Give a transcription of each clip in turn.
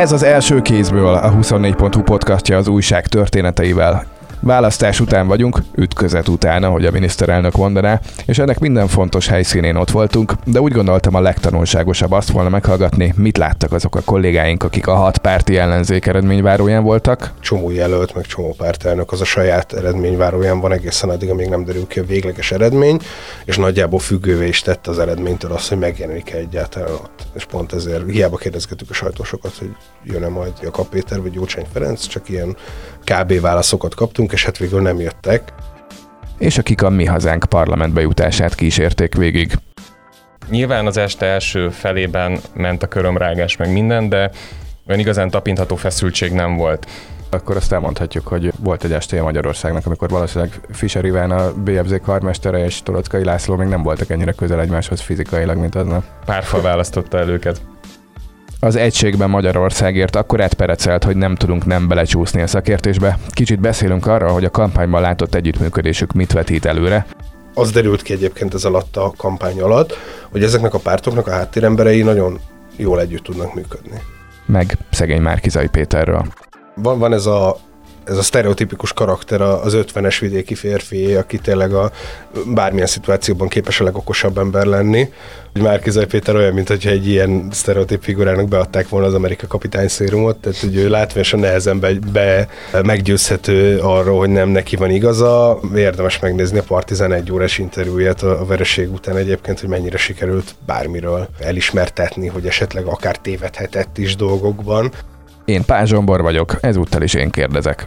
Ez az első kézből a 24.hu podcastja az újság történeteivel. Választás után vagyunk, ütközet után, ahogy a miniszterelnök mondaná, és ennek minden fontos helyszínén ott voltunk, de úgy gondoltam a legtanulságosabb azt volna meghallgatni, mit láttak azok a kollégáink, akik a hat párti ellenzék eredményváróján voltak. Csomó jelölt, meg csomó pártelnök az a saját eredményváróján van egészen addig, amíg nem derül ki a végleges eredmény, és nagyjából függővé is tette az eredménytől azt, hogy megjelenik-e egyáltalán ott. És pont ezért hiába kérdezgetük a sajtósokat, hogy jön-e majd Jakab Péter vagy Gyurcsány Ferenc, csak ilyen kb. válaszokat kaptunk, és hát végül nem jöttek. És akik a Mi Hazánk parlamentbe jutását kísérték végig. Nyilván az este első felében ment a körömrágás meg minden, de olyan igazán tapintható feszültség nem volt. Akkor azt elmondhatjuk, hogy volt egy estéje Magyarországnak, amikor valószínűleg Fischer Iván, a BFZ karmestere és Torockai László még nem voltak ennyire közel egymáshoz fizikailag, mint aznap. Párfa választotta el őket. Az egységben Magyarországért akkor átperecelt, hogy nem tudunk nem belecsúszni a szakértésbe. Kicsit beszélünk arra, hogy a kampányban látott együttműködésük mit vetít előre. Az derült ki egyébként ez alatt a kampány alatt, hogy ezeknek a pártoknak a háttéremberei nagyon jól együtt tudnak működni. Meg szegény Márkizai Péterről. Van, van ez a ez a sztereotipikus karakter az 50-es vidéki férfi, aki tényleg a bármilyen szituációban képes a legokosabb ember lenni. Márkizai Péter olyan, mint hogyha egy ilyen sztereotíp figurának beadták volna az Amerika kapitány szérumot, tehát hogy ő látványosan nehezen be, be meggyőzhető arról, hogy nem neki van igaza. Érdemes megnézni a Partizán egy órás interjúját a, a vereség után egyébként, hogy mennyire sikerült bármiről elismertetni, hogy esetleg akár tévedhetett is dolgokban. Én Pázsombor vagyok, ezúttal is én kérdezek.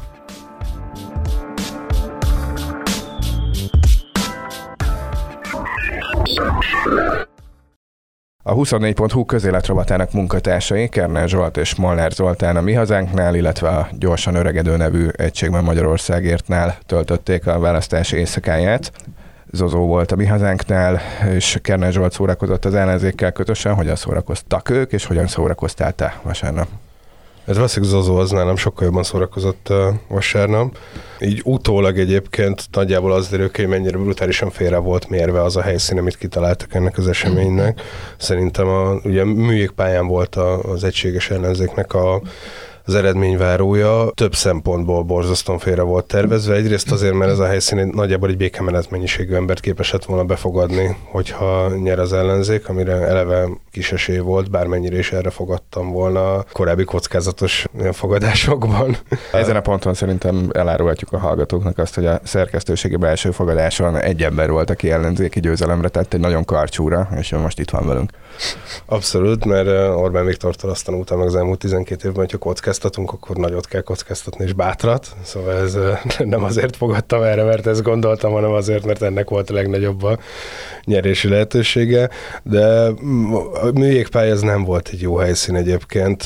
A 24.hu közéletrovatának munkatársai Kerner Zsolt és Molnár Zoltán a Mi Hazánknál, illetve a Gyorsan Öregedő nevű egységben Magyarországértnál töltötték a választás éjszakáját. Zozó volt a Mi Hazánknál, és Kerner Zsolt szórakozott az ellenzékkel kötösen, hogyan szórakoztak ők, és hogyan szórakoztál te vasárnap? Ez valószínűleg Zozó az nálam sokkal jobban szórakozott uh, vasárnap. Így utólag egyébként nagyjából az derül hogy mennyire brutálisan félre volt mérve az a helyszín, amit kitaláltak ennek az eseménynek. Szerintem a, ugye műjégpályán volt a, az egységes ellenzéknek a az eredményvárója több szempontból borzasztóan félre volt tervezve. Egyrészt azért, mert ez a helyszín nagyjából egy békemenet mennyiségű embert képes lett volna befogadni, hogyha nyer az ellenzék, amire eleve kis esély volt, bármennyire is erre fogadtam volna a korábbi kockázatos fogadásokban. Ezen a ponton szerintem elárulhatjuk a hallgatóknak azt, hogy a szerkesztőségi belső fogadáson egy ember volt, aki ellenzéki győzelemre tett egy nagyon karcsúra, és ő most itt van velünk. Abszolút, mert Orbán Viktortól azt tanultam meg az elmúlt 12 évben, hogyha kockáztatunk, akkor nagyot kell kockáztatni, és bátrat. Szóval ez nem azért fogadtam erre, mert ezt gondoltam, hanem azért, mert ennek volt a legnagyobb a nyerési lehetősége. De a műjégpálya ez nem volt egy jó helyszín egyébként.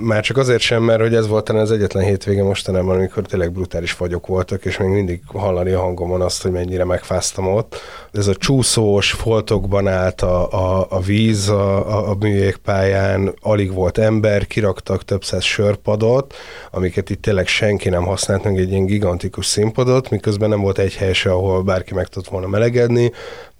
Már csak azért sem, mert hogy ez volt talán az egyetlen hétvége mostanában, amikor tényleg brutális fagyok voltak, és még mindig hallani a hangomon azt, hogy mennyire megfáztam ott. Ez a csúszós, foltokban állt a, a, a víz a, a, a műjégpályán, alig volt ember, kiraktak több száz sörpadot, amiket itt tényleg senki nem használt, meg egy ilyen gigantikus színpadot, miközben nem volt egy hely se, ahol bárki meg tudott volna melegedni,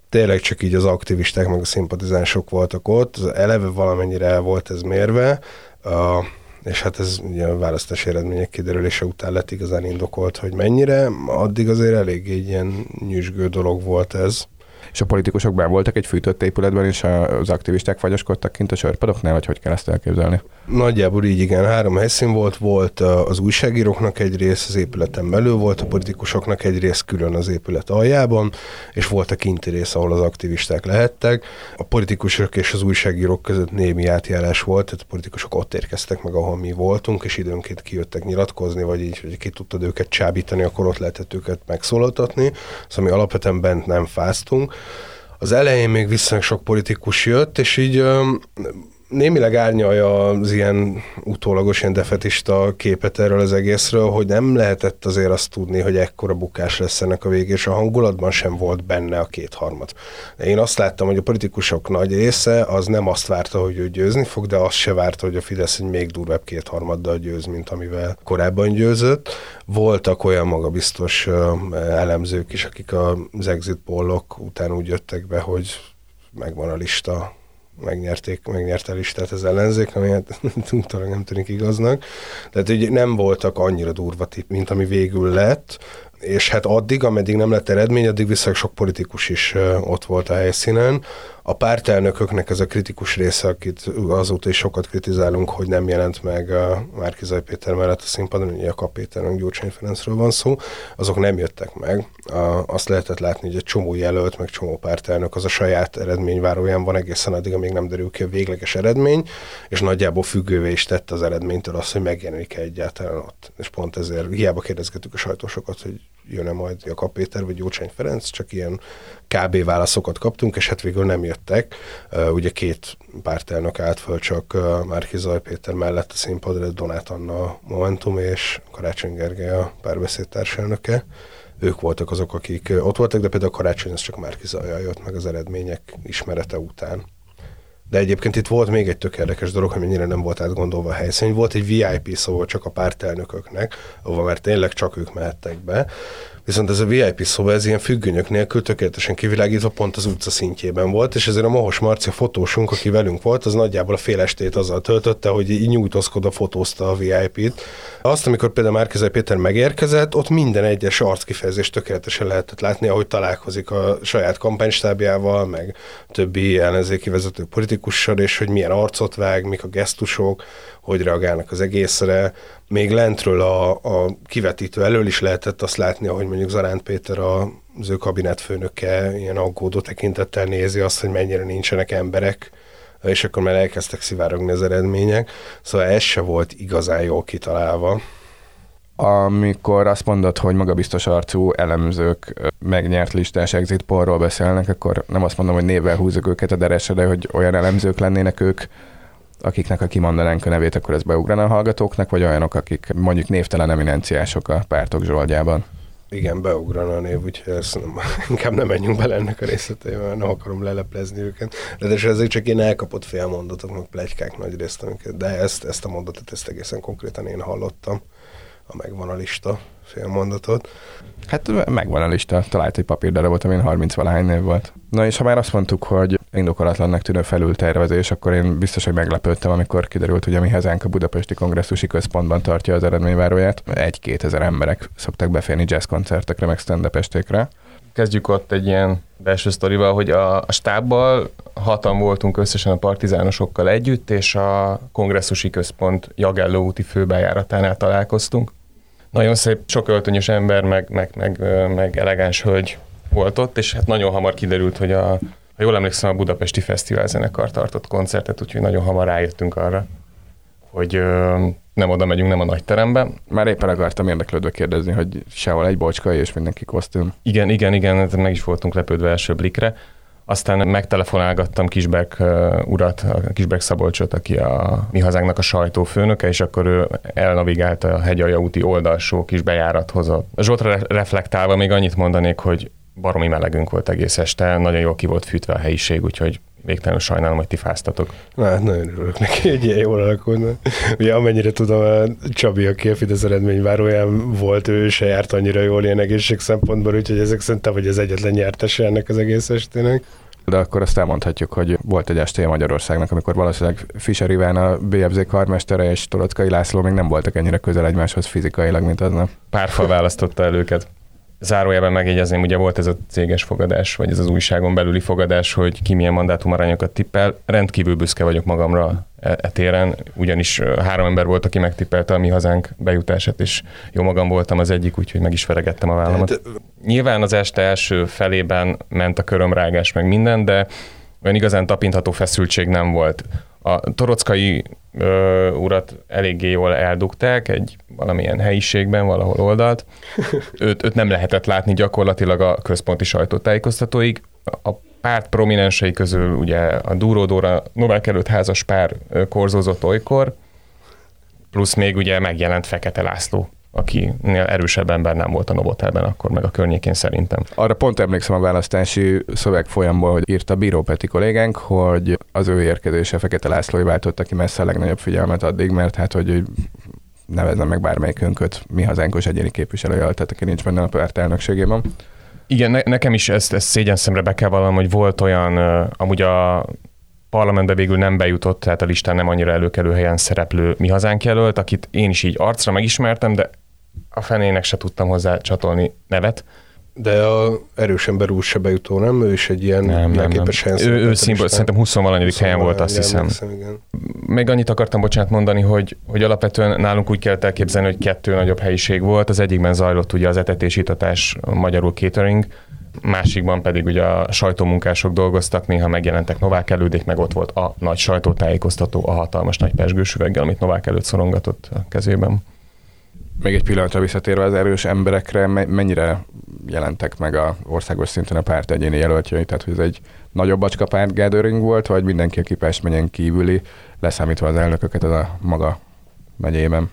tényleg csak így az aktivisták meg a szimpatizánsok voltak ott, az eleve valamennyire el volt ez mérve, a, és hát ez ugye a választási eredmények kiderülése után lett igazán indokolt, hogy mennyire, addig azért elég egy ilyen nyüzsgő dolog volt ez és a politikusok ben voltak egy fűtött épületben, és az aktivisták fagyoskodtak kint a sörpadoknál, vagy hogy kell ezt elképzelni? Nagyjából így igen, három helyszín volt, volt az újságíróknak egy rész az épületen belül, volt a politikusoknak egy rész külön az épület aljában, és volt a kinti rész, ahol az aktivisták lehettek. A politikusok és az újságírók között némi átjárás volt, tehát a politikusok ott érkeztek meg, ahol mi voltunk, és időnként kijöttek nyilatkozni, vagy így, hogy ki tudtad őket csábítani, akkor ott lehetett őket megszólaltatni, szóval mi alapvetően bent nem fáztunk. Az elején még viszonylag sok politikus jött, és így némileg árnyalja az ilyen utólagos, ilyen defetista képet erről az egészről, hogy nem lehetett azért azt tudni, hogy ekkora bukás lesz ennek a végé, és a hangulatban sem volt benne a kétharmad. De én azt láttam, hogy a politikusok nagy része az nem azt várta, hogy ő győzni fog, de azt se várta, hogy a Fidesz egy még durvább kétharmaddal győz, mint amivel korábban győzött. Voltak olyan magabiztos elemzők is, akik az exit pollok után úgy jöttek be, hogy megvan a lista megnyerték, megnyerte a listát az ellenzék, ami hát nem tűnik igaznak. Tehát ugye nem voltak annyira durva tipp, mint ami végül lett, és hát addig, ameddig nem lett eredmény, addig viszonylag sok politikus is ott volt a helyszínen. A pártelnököknek ez a kritikus része, akit azóta is sokat kritizálunk, hogy nem jelent meg a Márkizai Péter mellett a színpadon, ugye a Péternek Gyurcsány Ferencről van szó, azok nem jöttek meg. Azt lehetett látni, hogy egy csomó jelölt, meg csomó pártelnök az a saját eredményváróján van egészen addig, amíg nem derül ki a végleges eredmény, és nagyjából függővé is tette az eredménytől azt, hogy megjelenik-e egyáltalán ott. És pont ezért hiába kérdezgetük a sajtósokat, hogy jön-e majd Jakab Péter vagy Gyurcsány Ferenc, csak ilyen kb. válaszokat kaptunk, és hát végül nem jöttek. Ugye két pártelnök állt föl csak Márki Zaj Péter mellett a színpadra, Donát Anna Momentum és Karácsony Gergely a párbeszéd társelnöke. Ők voltak azok, akik ott voltak, de például a Karácsony az csak Márki Zajjal jött meg az eredmények ismerete után. De egyébként itt volt még egy tök érdekes dolog, hogy mennyire nem volt átgondolva a helyszín. Volt egy VIP szó csak a pártelnököknek, ahova már tényleg csak ők mehettek be, Viszont ez a VIP szoba, ez ilyen függönyök nélkül tökéletesen kivilágítva pont az utca szintjében volt, és ezért a Mohos Marci fotósunk, aki velünk volt, az nagyjából a fél estét azzal töltötte, hogy így nyújtózkodva fotózta a VIP-t. Azt, amikor például Márkizai Péter megérkezett, ott minden egyes arckifejezést tökéletesen lehetett látni, ahogy találkozik a saját kampánystábjával, meg többi ellenzéki vezető politikussal, és hogy milyen arcot vág, mik a gesztusok, hogy reagálnak az egészre. Még lentről a, a kivetítő elől is lehetett azt látni, ahogy mondjuk Zaránt Péter a az ő kabinetfőnöke ilyen aggódó tekintettel nézi azt, hogy mennyire nincsenek emberek, és akkor már elkezdtek szivárogni az eredmények. Szóval ez se volt igazán jól kitalálva. Amikor azt mondod, hogy magabiztos arcú elemzők megnyert listás exit porról beszélnek, akkor nem azt mondom, hogy névvel húzok őket a deresre, de hogy olyan elemzők lennének ők, akiknek, ha kimondanánk a nevét, akkor ez beugrana a hallgatókak, vagy olyanok, akik mondjuk névtelen eminenciások a pártok zsoldjában? Igen, beugrana a név, úgyhogy ezt nem, inkább nem menjünk bele ennek a részleteivel, nem akarom leleplezni őket. De ezek csak én elkapott félmondatok, meg plegykák nagy részt, amiket, de ezt, ezt a mondatot ezt egészen konkrétan én hallottam, a megvan a lista félmondatot. Hát megvan a lista, talált egy papírdarabot, amin 30 valahány név volt. Na és ha már azt mondtuk, hogy indokolatlannak tűnő felültervezés, akkor én biztos, hogy meglepődtem, amikor kiderült, hogy a mi hazánk a Budapesti Kongresszusi Központban tartja az eredményváróját. Egy-két ezer emberek szoktak beférni jazzkoncertekre, meg stand. Kezdjük ott egy ilyen belső sztorival, hogy a, a stábbal hatan voltunk összesen a partizánosokkal együtt, és a kongresszusi központ Jagelló úti főbejáratánál találkoztunk nagyon szép, sok öltönyös ember, meg, meg, meg, meg elegáns hölgy volt ott, és hát nagyon hamar kiderült, hogy a, ha jól emlékszem, a Budapesti Fesztivál zenekar tartott koncertet, úgyhogy nagyon hamar rájöttünk arra, hogy ö, nem oda megyünk, nem a nagy terembe. Már éppen akartam érdeklődve kérdezni, hogy sehol egy bocska és mindenki kosztüm. Igen, igen, igen, meg is voltunk lepődve első blikre. Aztán megtelefonálgattam Kisberg urat, Kisberg Szabolcsot, aki a mi hazánknak a sajtófőnöke, és akkor ő elnavigált a hegyalja úti oldalsó kis bejárathoz. A Zsoltra reflektálva még annyit mondanék, hogy baromi melegünk volt egész este, nagyon jól ki volt fűtve a helyiség, úgyhogy végtelenül sajnálom, hogy ti fáztatok. Na, hát nagyon örülök neki, hogy ilyen jól alakulna. Ugye amennyire tudom, a Csabi, aki a Fidesz eredményváróján volt, ő se járt annyira jól ilyen egészség szempontból, úgyhogy ezek szerintem vagy az egyetlen nyertese ennek az egész estének. De akkor azt elmondhatjuk, hogy volt egy estéje Magyarországnak, amikor valószínűleg Fischer Iván a BFZ karmestere és Torockai László még nem voltak ennyire közel egymáshoz fizikailag, mint aznap. Párfal választotta el őket. Zárójában megjegyezném, ugye volt ez a céges fogadás, vagy ez az újságon belüli fogadás, hogy ki milyen mandátumarányokat tippel. Rendkívül büszke vagyok magamra e, e téren, ugyanis három ember volt, aki megtippelte a mi hazánk bejutását, és jó magam voltam az egyik, úgyhogy meg is feregettem a vállamat. De... Nyilván az este első felében ment a körömrágás meg minden, de olyan igazán tapintható feszültség nem volt. A torockai ö, urat eléggé jól eldugták egy valamilyen helyiségben, valahol oldalt. Őt, őt nem lehetett látni gyakorlatilag a központi sajtótájékoztatóig. A párt prominensei közül ugye a Dúródóra Novák előtt házas pár korzózott olykor, plusz még ugye megjelent Fekete László, akinél erősebb ember nem volt a Novotelben akkor, meg a környékén szerintem. Arra pont emlékszem a választási szöveg folyamból, hogy írta Bíró Peti kollégánk, hogy az ő érkezése Fekete Lászlói váltotta ki messze a legnagyobb figyelmet addig, mert hát, hogy nevezem meg bármelyikünket, mi hazánkos egyéni képviselője, tehát aki nincs benne a párt elnökségében. Igen, ne, nekem is ezt, ezt szégyen szemre be kell vallanom, hogy volt olyan, amúgy a parlamentbe végül nem bejutott, tehát a listán nem annyira előkelő helyen szereplő mi hazánk jelölt, akit én is így arcra megismertem, de a fenének se tudtam hozzá csatolni nevet. De a erős ember úr se bejutó, nem? Ő is egy ilyen nem, nem, nem. Ő, ő szimbol, szerintem 20 valanyadik helyen volt, azt hiszem. hiszem igen. Még annyit akartam, bocsánat mondani, hogy, hogy alapvetően nálunk úgy kellett elképzelni, hogy kettő nagyobb helyiség volt. Az egyikben zajlott ugye az etetés, itatás, magyarul catering, másikban pedig ugye a sajtómunkások dolgoztak, néha megjelentek Novák elődék, meg ott volt a nagy sajtótájékoztató, a hatalmas nagy pesgős üveggel, amit Novák előtt szorongatott a kezében. Még egy pillanatra visszatérve az erős emberekre, mennyire jelentek meg a országos szinten a párt egyéni jelöltjei? Tehát, hogy ez egy nagyobb bacska párt gathering volt, vagy mindenki, aki Pest megyen kívüli, leszámítva az elnököket az a maga megyében?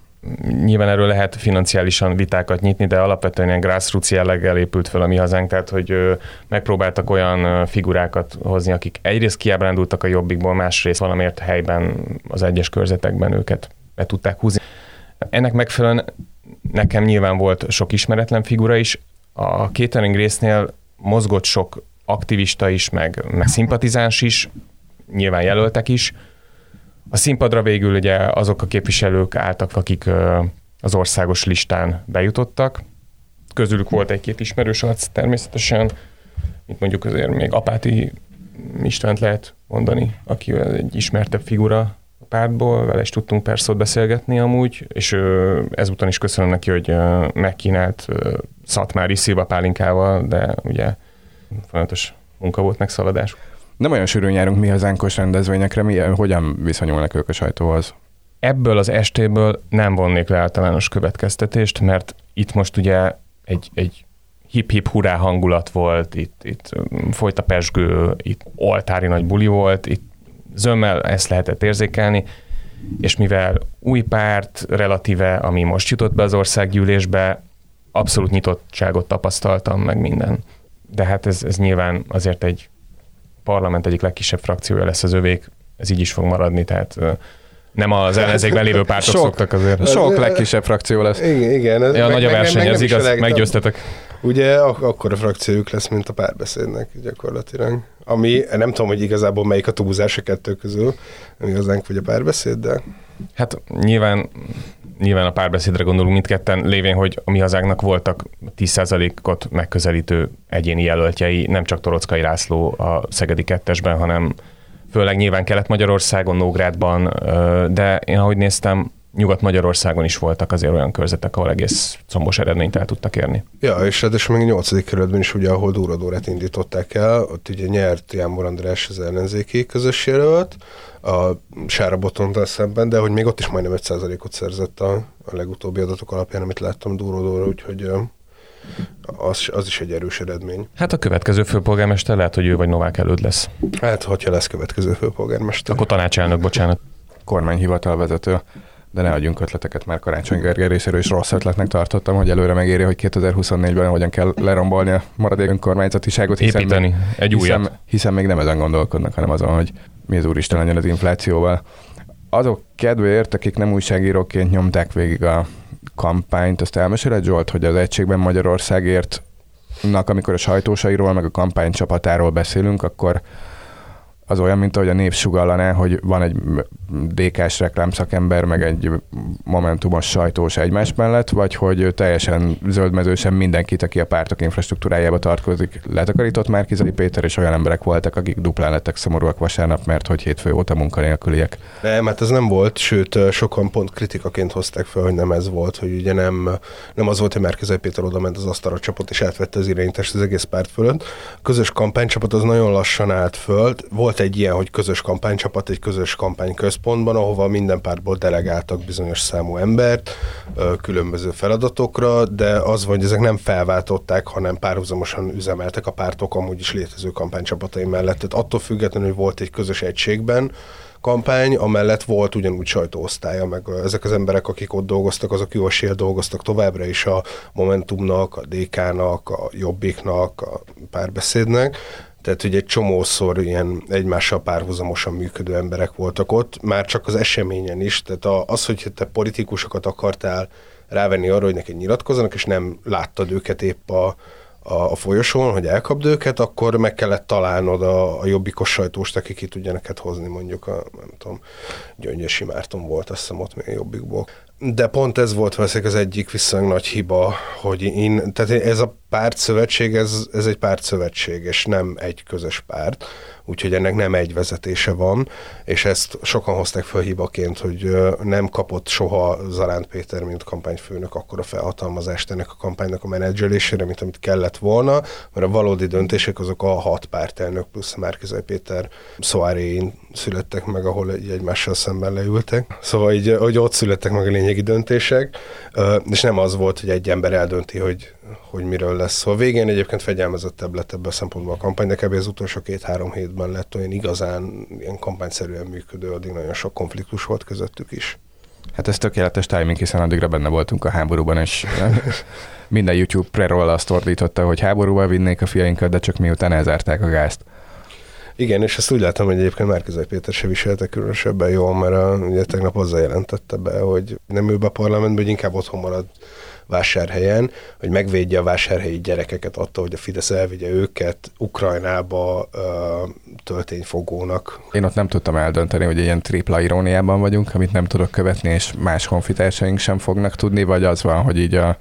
Nyilván erről lehet financiálisan vitákat nyitni, de alapvetően ilyen grassroots jelleggel épült fel a mi hazánk, tehát hogy megpróbáltak olyan figurákat hozni, akik egyrészt kiábrándultak a jobbikból, másrészt valamiért helyben az egyes körzetekben őket be tudták húzni. Ennek megfelelően nekem nyilván volt sok ismeretlen figura is. A catering résznél mozgott sok aktivista is, meg, meg szimpatizáns is, nyilván jelöltek is. A színpadra végül ugye azok a képviselők álltak, akik az országos listán bejutottak. Közülük volt egy-két ismerős arc természetesen, mint mondjuk azért még Apáti Istvánt lehet mondani, aki egy ismertebb figura pártból, vele is tudtunk persze ott beszélgetni amúgy, és ezúton is köszönöm neki, hogy megkínált Szatmári Szilva pálinkával, de ugye folyamatos munka volt megszaladás. Nem olyan sűrűn járunk mi hazánkos rendezvényekre, mi, hogyan viszonyulnak ők a sajtóhoz? Ebből az estéből nem vonnék le általános következtetést, mert itt most ugye egy, egy hip-hip hurrá hangulat volt, itt, itt folyt a pesgő, itt oltári nagy buli volt, itt zömmel ezt lehetett érzékelni, és mivel új párt relatíve, ami most jutott be az országgyűlésbe, abszolút nyitottságot tapasztaltam, meg minden. De hát ez, ez nyilván azért egy parlament egyik legkisebb frakciója lesz az övék, ez így is fog maradni, tehát nem az ellenzékben lévő pártok sok, szoktak azért. Sok legkisebb frakció lesz. Igen, igen. Ez ja, meg, nagy a verseny, meg, meg ez igaz, meggyőztetek. Ugye ak- akkor a frakciójuk lesz, mint a párbeszédnek gyakorlatilag. Ami, nem tudom, hogy igazából melyik a túlzás a kettő közül, igazánk vagy a párbeszéd, de... Hát nyilván, nyilván a párbeszédre gondolunk mindketten, lévén, hogy a mi hazánknak voltak 10%-ot megközelítő egyéni jelöltjei, nem csak Torockai László a Szegedi kettesben, hanem főleg nyilván Kelet-Magyarországon, Nógrádban, de én ahogy néztem, Nyugat-Magyarországon is voltak azért olyan körzetek, ahol egész combos eredményt el tudtak érni. Ja, és ráadásul még a nyolcadik kerületben is ugye, ahol Dóradórát indították el, ott ugye nyert Jámbor András az ellenzéki közös jelölt, a Sára Botontal szemben, de hogy még ott is majdnem 5%-ot szerzett a, a legutóbbi adatok alapján, amit láttam Dóradóra, úgyhogy az, az is egy erős eredmény. Hát a következő főpolgármester lehet, hogy ő vagy Novák előtt lesz. Hát, hogyha lesz következő főpolgármester. Akkor tanácselnök, bocsánat. Kormányhivatal vezető de ne adjunk ötleteket, mert Karácsony Gergely részéről is rossz ötletnek tartottam, hogy előre megéri, hogy 2024-ben hogyan kell lerombolni a maradék önkormányzatiságot. Hiszen Építeni még, egy hiszen, újat. Hiszen még nem ezen gondolkodnak, hanem azon, hogy mi az úristen legyen az inflációval. Azok kedvéért, akik nem újságíróként nyomták végig a kampányt, azt elmeséled Zsolt, hogy az Egységben Magyarországért amikor a sajtósairól, meg a kampány csapatáról beszélünk, akkor az olyan, mint ahogy a nép sugallaná, hogy van egy DK-s reklámszakember, meg egy momentumos sajtós egymás mellett, vagy hogy teljesen zöldmezősen mindenkit, aki a pártok infrastruktúrájába tartozik, letakarított már Kizai Péter, és olyan emberek voltak, akik duplán lettek szomorúak vasárnap, mert hogy hétfő óta munkanélküliek. Nem, hát ez nem volt, sőt, sokan pont kritikaként hozták fel, hogy nem ez volt, hogy ugye nem, nem az volt, hogy Márkizai Péter oda ment az asztalra csapott, és átvette az irányítást az egész párt fölött. A közös kampánycsapat az nagyon lassan állt föl. Volt egy ilyen, hogy közös kampánycsapat, egy közös kampányközpontban, ahova minden pártból delegáltak bizonyos számú embert különböző feladatokra, de az, hogy ezek nem felváltották, hanem párhuzamosan üzemeltek a pártok amúgy is létező kampánycsapatai mellett. Tehát attól függetlenül, hogy volt egy közös egységben, kampány, amellett volt ugyanúgy sajtóosztálya, meg ezek az emberek, akik ott dolgoztak, azok jó esélye dolgoztak továbbra is a Momentumnak, a DK-nak, a Jobbiknak, a párbeszédnek, tehát, hogy egy csomószor ilyen egymással párhuzamosan működő emberek voltak ott, már csak az eseményen is. Tehát az, hogy te politikusokat akartál rávenni arra, hogy neked nyilatkozzanak, és nem láttad őket épp a, a folyosón, hogy elkapd őket, akkor meg kellett találnod a, a jobbikos sajtóst, aki ki tudja neked hozni, mondjuk a, nem tudom, Gyöngyösi Márton volt, azt hiszem ott még jobbikból. De pont ez volt valószínűleg az egyik viszonylag nagy hiba, hogy én, tehát ez a pártszövetség, ez, ez egy pártszövetség, és nem egy közös párt úgyhogy ennek nem egy vezetése van, és ezt sokan hozták fel hibaként, hogy nem kapott soha Zaránt Péter, mint kampányfőnök akkor a felhatalmazást ennek a kampánynak a menedzselésére, mint amit kellett volna, mert a valódi döntések azok a hat pártelnök plusz Márkizai Péter szoáréin születtek meg, ahol egy egymással szemben leültek. Szóval így, hogy ott születtek meg a lényegi döntések, és nem az volt, hogy egy ember eldönti, hogy hogy miről lesz szó. Végén egyébként fegyelmezettebb lett ebben a szempontból a kampány, de az utolsó két-három hétben lett olyan igazán ilyen kampányszerűen működő, addig nagyon sok konfliktus volt közöttük is. Hát ez tökéletes timing, hiszen addigra benne voltunk a háborúban, és minden YouTube pre azt ordította, hogy háborúba vinnék a fiainkat, de csak miután elzárták a gázt. Igen, és ezt úgy látom, hogy egyébként Márkizai Péter se viselte különösebben jól, mert a, ugye tegnap azzal jelentette be, hogy nem ül be a parlamentbe, hogy inkább otthon marad vásárhelyen, hogy megvédje a vásárhelyi gyerekeket attól, hogy a Fidesz elvigye őket Ukrajnába uh, töltényfogónak. Én ott nem tudtam eldönteni, hogy ilyen tripla iróniában vagyunk, amit nem tudok követni, és más honfitársaink sem fognak tudni, vagy az van, hogy így a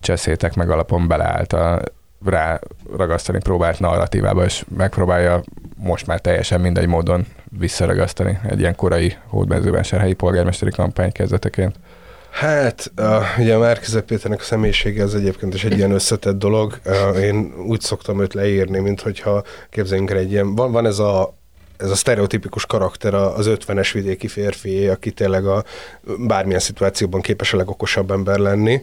cseszétek meg alapon beleállt a rá ragasztani próbált narratívába, és megpróbálja most már teljesen mindegy módon visszaragasztani egy ilyen korai hódmezővásárhelyi polgármesteri kampány kezdeteként. Hát, uh, ugye a Márkizek Péternek a személyisége az egyébként is egy ilyen összetett dolog. Uh, én úgy szoktam őt leírni, mint hogyha képzeljünk el egy ilyen, van, van ez a ez a sztereotipikus karakter az 50-es vidéki férfi, aki tényleg a bármilyen szituációban képes a legokosabb ember lenni.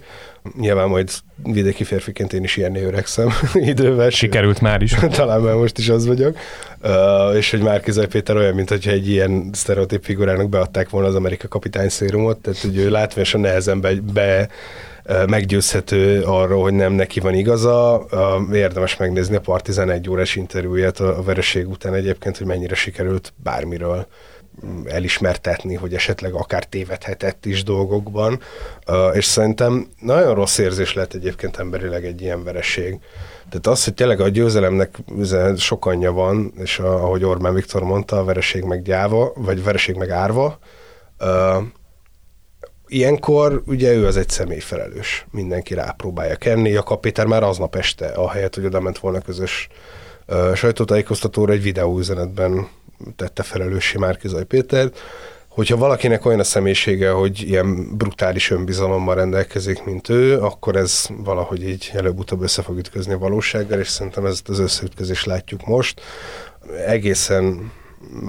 Nyilván majd vidéki férfiként én is ilyen öregszem idővel. Sikerült már is. Talán már most is az vagyok. Uh, és hogy Márkizaj Péter olyan, mint hogyha egy ilyen sztereotíp figurának beadták volna az Amerika kapitány szérumot, tehát hogy ő látványosan nehezen be, be meggyőzhető arról, hogy nem neki van igaza. Érdemes megnézni a Partizán egy órás interjúját a vereség után egyébként, hogy mennyire sikerült bármiről elismertetni, hogy esetleg akár tévedhetett is dolgokban, és szerintem nagyon rossz érzés lett egyébként emberileg egy ilyen vereség. Tehát az, hogy tényleg a győzelemnek sok anyja van, és ahogy Orbán Viktor mondta, a vereség meg gyáva, vagy vereség meg árva, ilyenkor ugye ő az egy személyfelelős. Mindenki rápróbálja kenni. A kapitár már aznap este, ahelyett, hogy oda ment volna közös uh, sajtótájékoztatóra, egy videóüzenetben tette felelőssé Márkizaj Péter. Hogyha valakinek olyan a személyisége, hogy ilyen brutális önbizalommal rendelkezik, mint ő, akkor ez valahogy így előbb-utóbb össze fog ütközni a valósággal, és szerintem ezt az összeütközést látjuk most. Egészen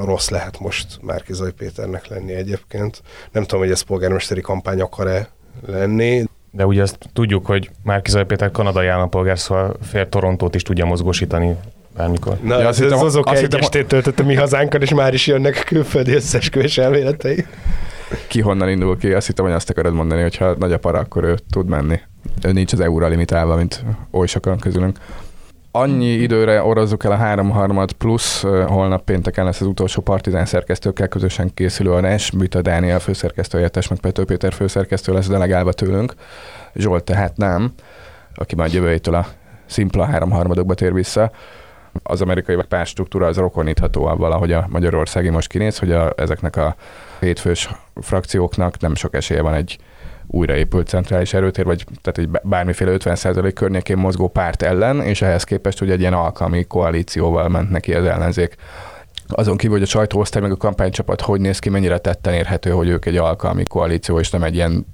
rossz lehet most Márkizai Péternek lenni egyébként. Nem tudom, hogy ez polgármesteri kampány akar-e lenni. De ugye azt tudjuk, hogy Márkizai Péter kanadai állampolgár, szóval fél Torontót is tudja mozgósítani bármikor. Na, ja, azt ez hittem, azok azt egy estét töltött a mi hazánkkal, és már is jönnek külföldi összesküvés elméletei. Ki honnan indul ki? Azt hittem, hogy azt akarod mondani, hogy ha nagy a para, akkor ő tud menni. Ő nincs az euróra limitálva, mint oly sokan közülünk annyi időre orozzuk el a háromharmad plusz, holnap pénteken lesz az utolsó partizán szerkesztőkkel közösen készülő adás, Büta Dániel főszerkesztő helyettes, meg Pető Péter főszerkesztő lesz delegálva tőlünk, Zsolt tehát nem, aki majd jövő a szimpla háromharmadokba tér vissza. Az amerikai pártstruktúra az rokonítható avval, ahogy a magyarországi most kinéz, hogy a, ezeknek a hétfős frakcióknak nem sok esélye van egy újraépült centrális erőtér, vagy tehát egy bármiféle 50% környékén mozgó párt ellen, és ehhez képest ugye egy ilyen alkalmi koalícióval ment neki az ellenzék. Azon kívül, hogy a sajtóosztály meg a kampánycsapat hogy néz ki, mennyire tetten érhető, hogy ők egy alkalmi koalíció, és nem egy ilyen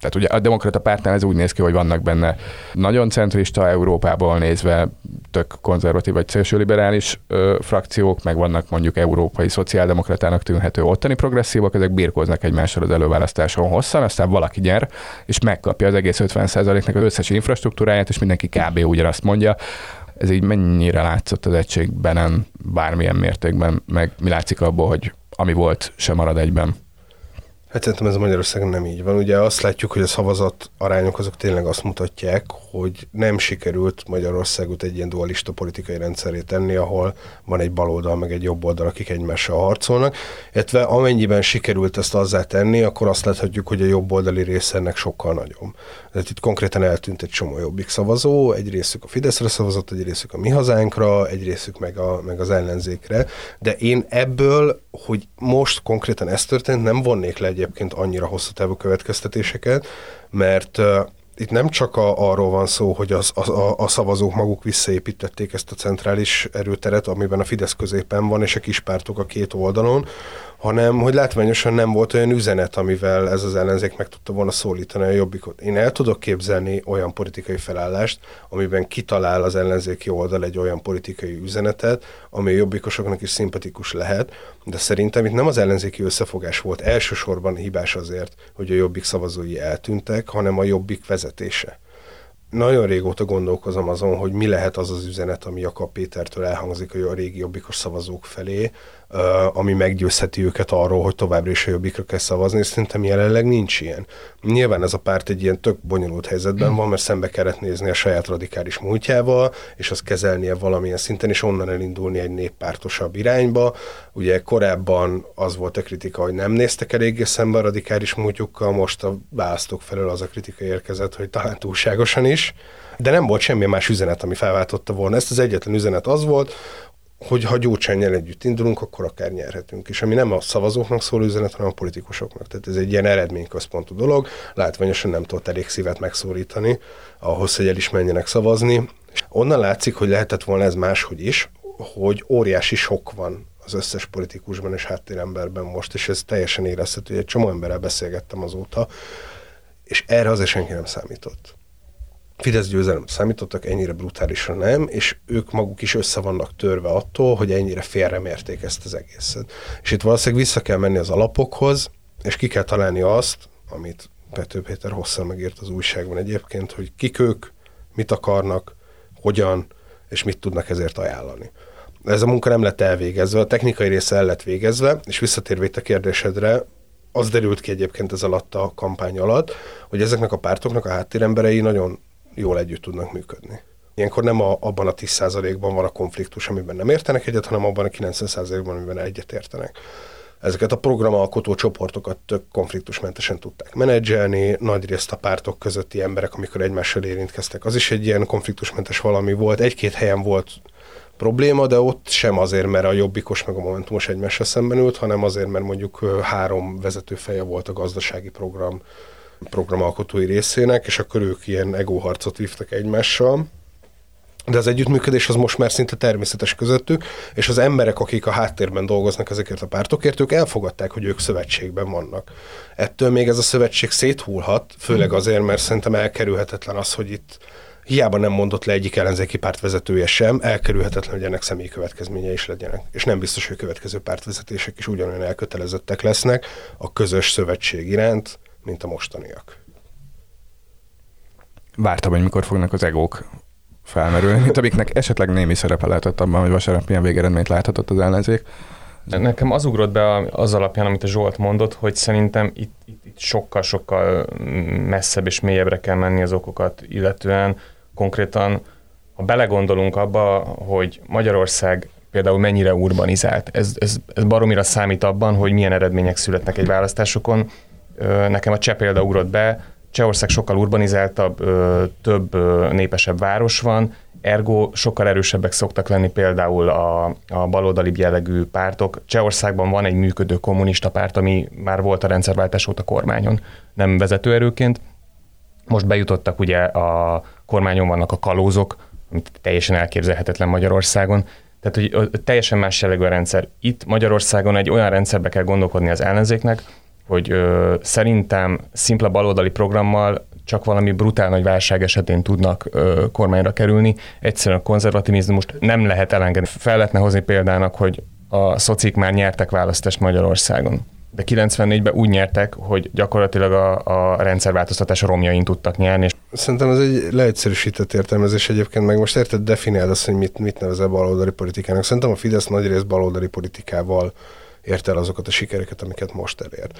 tehát ugye a demokrata pártnál ez úgy néz ki, hogy vannak benne nagyon centrista Európából nézve tök konzervatív vagy szélsőliberális ö, frakciók, meg vannak mondjuk európai szociáldemokratának tűnhető ottani progresszívak, ezek birkóznak egymással az előválasztáson hosszan, aztán valaki nyer, és megkapja az egész 50%-nak az összes infrastruktúráját, és mindenki kb. ugyanazt mondja. Ez így mennyire látszott az egységben, bármilyen mértékben, meg mi látszik abból, hogy ami volt, sem marad egyben. Hát szerintem ez Magyarországon nem így van. Ugye azt látjuk, hogy a szavazat arányok azok tényleg azt mutatják, hogy nem sikerült Magyarországot egy ilyen dualista politikai rendszerét tenni, ahol van egy baloldal, meg egy jobb oldal, akik egymással harcolnak. Illetve amennyiben sikerült ezt azzá tenni, akkor azt láthatjuk, hogy a jobb oldali része ennek sokkal nagyobb. Tehát itt konkrétan eltűnt egy csomó jobbik szavazó, egy részük a Fideszre szavazott, egy részük a mi hazánkra, egy részük meg, a, meg az ellenzékre. De én ebből, hogy most konkrétan ez történt, nem vonnék le egyébként annyira hosszú távú következtetéseket, mert itt nem csak a, arról van szó, hogy az, a, a, szavazók maguk visszaépítették ezt a centrális erőteret, amiben a Fidesz középen van, és a kispártok a két oldalon, hanem hogy látványosan nem volt olyan üzenet, amivel ez az ellenzék meg tudta volna szólítani a jobbikot. Én el tudok képzelni olyan politikai felállást, amiben kitalál az ellenzéki oldal egy olyan politikai üzenetet, ami a jobbikosoknak is szimpatikus lehet, de szerintem itt nem az ellenzéki összefogás volt elsősorban hibás azért, hogy a jobbik szavazói eltűntek, hanem a jobbik vezetése nagyon régóta gondolkozom azon, hogy mi lehet az az üzenet, ami Jakab Pétertől elhangzik a régi jobbikos szavazók felé, ami meggyőzheti őket arról, hogy továbbra is a jobbikra kell szavazni, és szerintem jelenleg nincs ilyen. Nyilván ez a párt egy ilyen tök bonyolult helyzetben van, mert szembe kellett nézni a saját radikális múltjával, és azt kezelnie valamilyen szinten, és onnan elindulni egy néppártosabb irányba. Ugye korábban az volt a kritika, hogy nem néztek eléggé szembe a radikális múltjukkal, most a választók felől az a kritika érkezett, hogy talán túlságosan is de nem volt semmi más üzenet, ami felváltotta volna. Ezt az egyetlen üzenet az volt, hogy ha Gyurcsányjal együtt indulunk, akkor akár nyerhetünk. És ami nem a szavazóknak szól üzenet, hanem a politikusoknak. Tehát ez egy ilyen eredményközpontú dolog. Látványosan nem tudott elég szívet megszólítani ahhoz, hogy el is menjenek szavazni. Onnan látszik, hogy lehetett volna ez máshogy is, hogy óriási sok van az összes politikusban és háttéremberben most, és ez teljesen érezhető. Egy csomó emberrel beszélgettem azóta, és erre azért senki nem számított. Fidesz győzelem számítottak, ennyire brutálisan nem, és ők maguk is össze vannak törve attól, hogy ennyire félremérték ezt az egészet. És itt valószínűleg vissza kell menni az alapokhoz, és ki kell találni azt, amit Pető Péter hosszan megírt az újságban egyébként, hogy kik ők, mit akarnak, hogyan, és mit tudnak ezért ajánlani. Ez a munka nem lett elvégezve, a technikai része el lett végezve, és visszatérve itt a kérdésedre, az derült ki egyébként ez alatt a kampány alatt, hogy ezeknek a pártoknak a háttéremberei nagyon jól együtt tudnak működni. Ilyenkor nem a, abban a 10%-ban van a konfliktus, amiben nem értenek egyet, hanem abban a 90%-ban, amiben egyet értenek. Ezeket a programalkotó csoportokat tök konfliktusmentesen tudták menedzselni, nagyrészt a pártok közötti emberek, amikor egymással érintkeztek, az is egy ilyen konfliktusmentes valami volt. Egy-két helyen volt probléma, de ott sem azért, mert a jobbikos meg a momentumos egymással szemben ült, hanem azért, mert mondjuk három vezetőfeje volt a gazdasági program programalkotói részének, és akkor ők ilyen egóharcot vívtak egymással. De az együttműködés az most már szinte természetes közöttük, és az emberek, akik a háttérben dolgoznak ezekért a pártokért, ők elfogadták, hogy ők szövetségben vannak. Ettől még ez a szövetség széthulhat, főleg azért, mert szerintem elkerülhetetlen az, hogy itt hiába nem mondott le egyik ellenzéki párt vezetője sem, elkerülhetetlen, hogy ennek személyi következménye is legyenek. És nem biztos, hogy következő pártvezetések is ugyanolyan elkötelezettek lesznek a közös szövetség iránt, mint a mostaniak. Vártam, hogy mikor fognak az egók felmerülni, mint amiknek esetleg némi szerepe lehetett abban, hogy vasárnap milyen végeredményt láthatott az ellenzék. Nekem az ugrott be az alapján, amit a Zsolt mondott, hogy szerintem itt, itt, itt sokkal-sokkal messzebb és mélyebbre kell menni az okokat, illetően konkrétan, ha belegondolunk abba, hogy Magyarország például mennyire urbanizált, ez, ez, ez baromira számít abban, hogy milyen eredmények születnek egy választásokon, nekem a cseh példa ugrott be, Csehország sokkal urbanizáltabb, több népesebb város van, ergo sokkal erősebbek szoktak lenni például a, a baloldali jellegű pártok. Csehországban van egy működő kommunista párt, ami már volt a rendszerváltás óta kormányon, nem vezetőerőként. Most bejutottak ugye a kormányon vannak a kalózok, amit teljesen elképzelhetetlen Magyarországon. Tehát, hogy teljesen más jellegű a rendszer. Itt Magyarországon egy olyan rendszerbe kell gondolkodni az ellenzéknek, hogy ö, szerintem szimpla baloldali programmal csak valami brutál nagy válság esetén tudnak ö, kormányra kerülni. Egyszerűen a konzervativizmust nem lehet elengedni. Fel lehetne hozni példának, hogy a szocik már nyertek választást Magyarországon. De 94-ben úgy nyertek, hogy gyakorlatilag a, a rendszerváltoztatás romjain tudtak nyerni. Szerintem ez egy leegyszerűsített értelmezés egyébként, meg most érted, definiáld azt, hogy mit, mit nevezel baloldali politikának. Szerintem a Fidesz nagyrészt baloldali politikával ért el azokat a sikereket, amiket most elér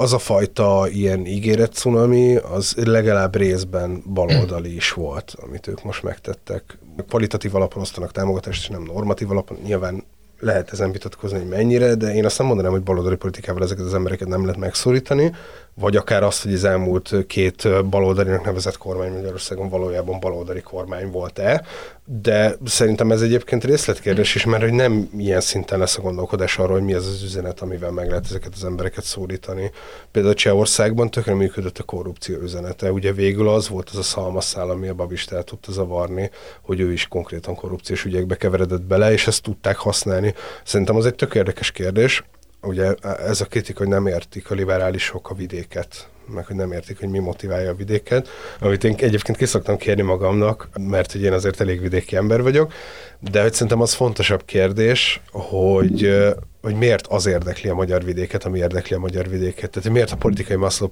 az a fajta ilyen ígéret cunami, az legalább részben baloldali is volt, amit ők most megtettek. Kvalitatív alapon osztanak támogatást, és nem normatív alapon. Nyilván lehet ezen vitatkozni, hogy mennyire, de én azt nem mondanám, hogy baloldali politikával ezeket az embereket nem lehet megszorítani, vagy akár azt, hogy az elmúlt két baloldalinak nevezett kormány Magyarországon valójában baloldali kormány volt-e, de szerintem ez egyébként részletkérdés is, mert hogy nem ilyen szinten lesz a gondolkodás arról, hogy mi az az üzenet, amivel meg lehet ezeket az embereket szólítani. Például Csehországban tökre működött a korrupció üzenete. Ugye végül az volt az a szalmaszál, ami a Babist el tudta zavarni, hogy ő is konkrétan korrupciós ügyekbe keveredett bele, és ezt tudták használni. Szerintem az egy tök érdekes kérdés ugye ez a kritika, hogy nem értik a liberálisok a vidéket, meg hogy nem értik, hogy mi motiválja a vidéket, amit én egyébként ki szoktam kérni magamnak, mert hogy én azért elég vidéki ember vagyok, de hogy szerintem az fontosabb kérdés, hogy hogy miért az érdekli a magyar vidéket, ami érdekli a magyar vidéket. Tehát miért a politikai Maslow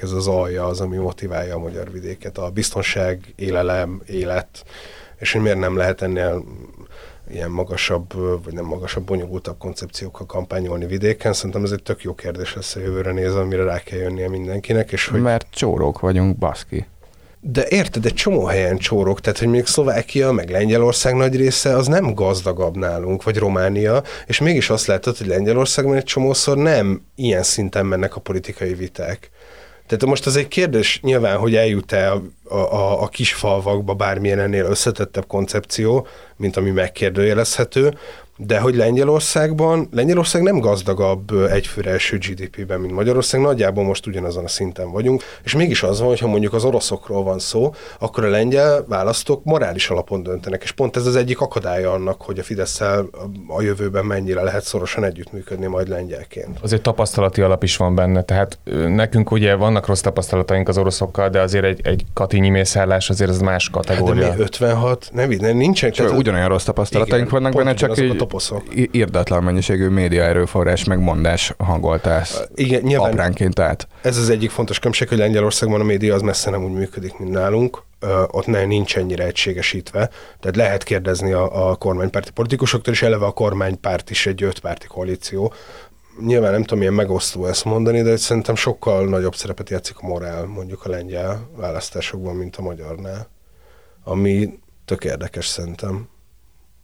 ez az alja az, ami motiválja a magyar vidéket. A biztonság, élelem, élet, és hogy miért nem lehet ennél ilyen magasabb, vagy nem magasabb, bonyolultabb koncepciókkal kampányolni vidéken. Szerintem ez egy tök jó kérdés lesz a jövőre nézve, amire rá kell jönnie mindenkinek. És hogy... Mert csórók vagyunk, baszki. De érted, egy csomó helyen csórok, tehát hogy még Szlovákia, meg Lengyelország nagy része az nem gazdagabb nálunk, vagy Románia, és mégis azt látod, hogy Lengyelországban egy csomószor nem ilyen szinten mennek a politikai viták. Tehát most az egy kérdés nyilván, hogy eljut-e a, a, a kis falvakba bármilyen ennél összetettebb koncepció, mint ami megkérdőjelezhető, de hogy Lengyelországban, Lengyelország nem gazdagabb egyfőre első GDP-ben, mint Magyarország, nagyjából most ugyanazon a szinten vagyunk, és mégis az van, hogyha mondjuk az oroszokról van szó, akkor a lengyel választók morális alapon döntenek, és pont ez az egyik akadálya annak, hogy a fidesz a jövőben mennyire lehet szorosan együttműködni majd lengyelként. Azért tapasztalati alap is van benne, tehát nekünk ugye vannak rossz tapasztalataink az oroszokkal, de azért egy, egy katinyi mészállás azért az más kategória. Hát de mi 56? Nem, nem nincsen. Tehát, ugyanolyan rossz tapasztalataink igen, vannak benne, csak így toposzok. Irdatlan mennyiségű média erőforrás megmondás hangoltás Igen, nyilván apránként át. Ez az egyik fontos különbség, hogy Lengyelországban a média az messze nem úgy működik, mint nálunk. Ö, ott ne, nincs ennyire egységesítve. Tehát lehet kérdezni a, a kormánypárti politikusoktól, és eleve a kormánypárt is egy ötpárti koalíció. Nyilván nem tudom, milyen megosztó ezt mondani, de szerintem sokkal nagyobb szerepet játszik a morál mondjuk a lengyel választásokban, mint a magyarnál. Ami tök érdekes szerintem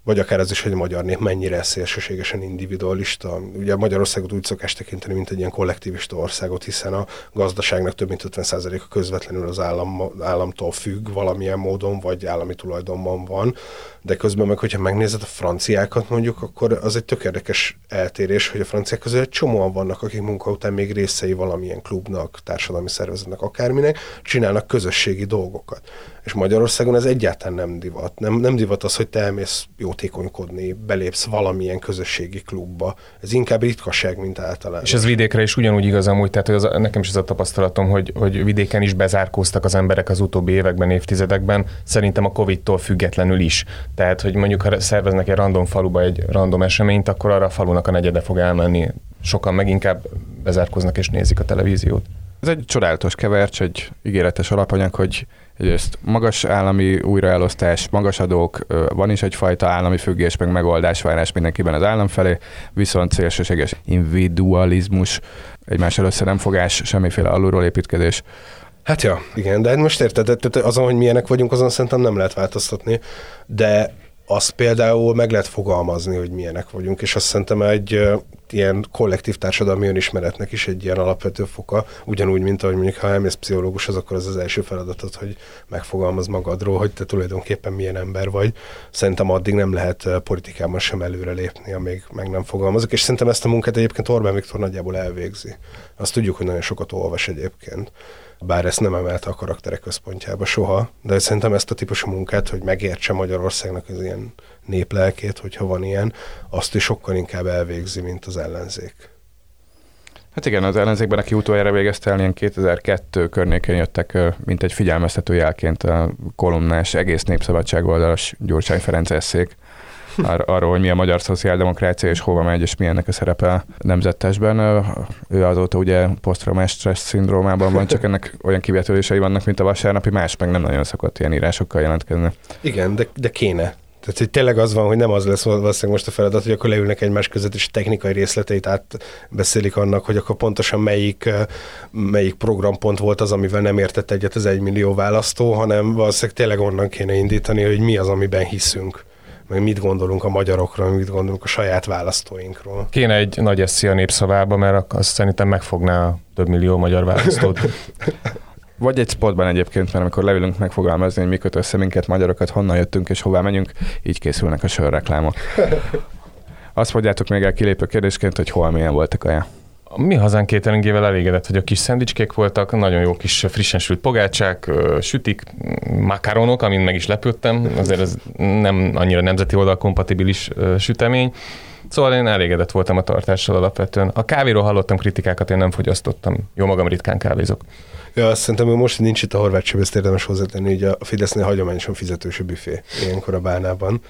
vagy akár az is, hogy a magyar nép mennyire szélsőségesen individualista. Ugye Magyarországot úgy szokás tekinteni, mint egy ilyen kollektivista országot, hiszen a gazdaságnak több mint 50%-a közvetlenül az állam, államtól függ valamilyen módon, vagy állami tulajdonban van. De közben meg, hogyha megnézed a franciákat mondjuk, akkor az egy tök érdekes eltérés, hogy a franciák közül egy csomóan vannak, akik munka után még részei valamilyen klubnak, társadalmi szervezetnek, akárminek, csinálnak közösségi dolgokat. És Magyarországon ez egyáltalán nem divat. Nem, nem divat az, hogy te elmész jótékonykodni, belépsz valamilyen közösségi klubba. Ez inkább ritkaság, mint általában. És ez vidékre is ugyanúgy igaz amúgy, tehát hogy az, nekem is ez a tapasztalatom, hogy, hogy vidéken is bezárkóztak az emberek az utóbbi években, évtizedekben, szerintem a Covid-tól függetlenül is. Tehát, hogy mondjuk ha szerveznek egy random faluba egy random eseményt, akkor arra a falunak a negyede fog elmenni. Sokan meg inkább bezárkóznak és nézik a televíziót. Ez egy csodálatos kevercs, egy ígéretes alapanyag, hogy Egyrészt magas állami újraelosztás, magas adók, van is egyfajta állami függés, meg megoldásvárás mindenkiben az állam felé, viszont szélsőséges individualizmus, egymás össze nem fogás, semmiféle alulról építkezés. Hát ja, igen, de most érted, tehát azon, hogy milyenek vagyunk, azon szerintem nem lehet változtatni, de azt például meg lehet fogalmazni, hogy milyenek vagyunk, és azt szerintem egy ilyen kollektív társadalmi önismeretnek is egy ilyen alapvető foka, ugyanúgy, mint ahogy mondjuk, ha elmész pszichológushoz, akkor az az első feladatod, hogy megfogalmaz magadról, hogy te tulajdonképpen milyen ember vagy. Szerintem addig nem lehet politikában sem előrelépni, amíg meg nem fogalmazok, és szerintem ezt a munkát egyébként Orbán Viktor nagyjából elvégzi. Azt tudjuk, hogy nagyon sokat olvas egyébként bár ezt nem emelte a karakterek központjába soha, de szerintem ezt a típusú munkát, hogy megértse Magyarországnak az ilyen néplelkét, hogyha van ilyen, azt is sokkal inkább elvégzi, mint az ellenzék. Hát igen, az ellenzékben, aki utoljára végezte el, ilyen 2002 környékén jöttek, mint egy figyelmeztető jelként a kolumnás egész népszabadság oldalas Gyurcsány Ferenc eszék, ar- arról, hogy mi a magyar szociáldemokrácia, és hova megy, és milyennek a szerepe a nemzettesben. Ő azóta ugye posztraumás stressz szindrómában van, csak ennek olyan kivetülései vannak, mint a vasárnapi, más meg nem nagyon szokott ilyen írásokkal jelentkezni. Igen, de, de kéne. Tehát, hogy tényleg az van, hogy nem az lesz valószínűleg most a feladat, hogy akkor leülnek egymás között, és technikai részleteit átbeszélik annak, hogy akkor pontosan melyik, melyik programpont volt az, amivel nem értett egyet az egymillió választó, hanem valószínűleg tényleg onnan kéne indítani, hogy mi az, amiben hiszünk meg mit gondolunk a magyarokról, mit gondolunk a saját választóinkról. Kéne egy nagy eszi a népszavába, mert azt szerintem megfogná a több millió magyar választót. Vagy egy spotban egyébként, mert amikor leülünk megfogalmazni, hogy mi köt össze minket, magyarokat, honnan jöttünk és hová megyünk, így készülnek a sörreklámok. Azt mondjátok még el kilépő kérdésként, hogy hol milyen volt a kaja. A mi hazánk cateringével elégedett, hogy a kis szendvicskék voltak, nagyon jó kis frissen sült pogácsák, sütik, makaronok, amin meg is lepődtem, azért ez nem annyira nemzeti oldal kompatibilis sütemény. Szóval én elégedett voltam a tartással alapvetően. A kávéról hallottam kritikákat, én nem fogyasztottam. Jó magam ritkán kávézok. Ja, szerintem most nincs itt a horvát ezt érdemes hozzátenni, hogy a Fidesznél hagyományosan fizetős a büfé ilyenkor a bánában.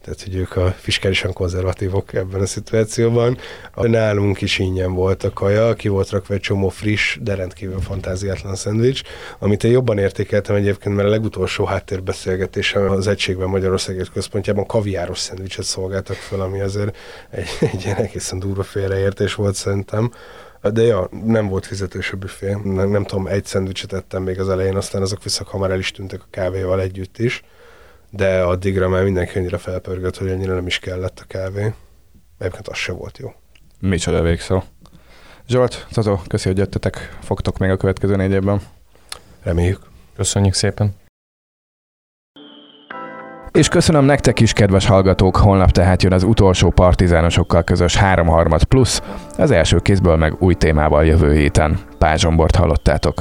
Tehát, hogy ők a fiskálisan konzervatívok ebben a szituációban. Nálunk is ingyen volt a kaja, ki volt rakva egy csomó friss, de rendkívül fantáziátlan szendvics, amit én jobban értékeltem egyébként, mert a legutolsó háttérbeszélgetésem az Egységben Magyarország központjában kaviáros szendvicset szolgáltak fel, ami azért egy, egy ilyen egészen durva félreértés volt szerintem. De ja, nem volt fizetős a büfé. Nem, nem tudom, egy szendvicset ettem még az elején, aztán azok viszont hamar el is tűntek a kávéval együtt is. De addigra már mindenki annyira felpörgött, hogy annyira nem is kellett a kávé. Egyébként az se volt jó. Micsoda végszó. Zsolt, Tazó, köszi, hogy jöttetek. Fogtok még a következő négy évben. Reméljük. Köszönjük szépen. És köszönöm nektek is, kedves hallgatók, holnap tehát jön az utolsó partizánosokkal közös 3 plusz, az első kézből meg új témával jövő héten. Pázsombort hallottátok.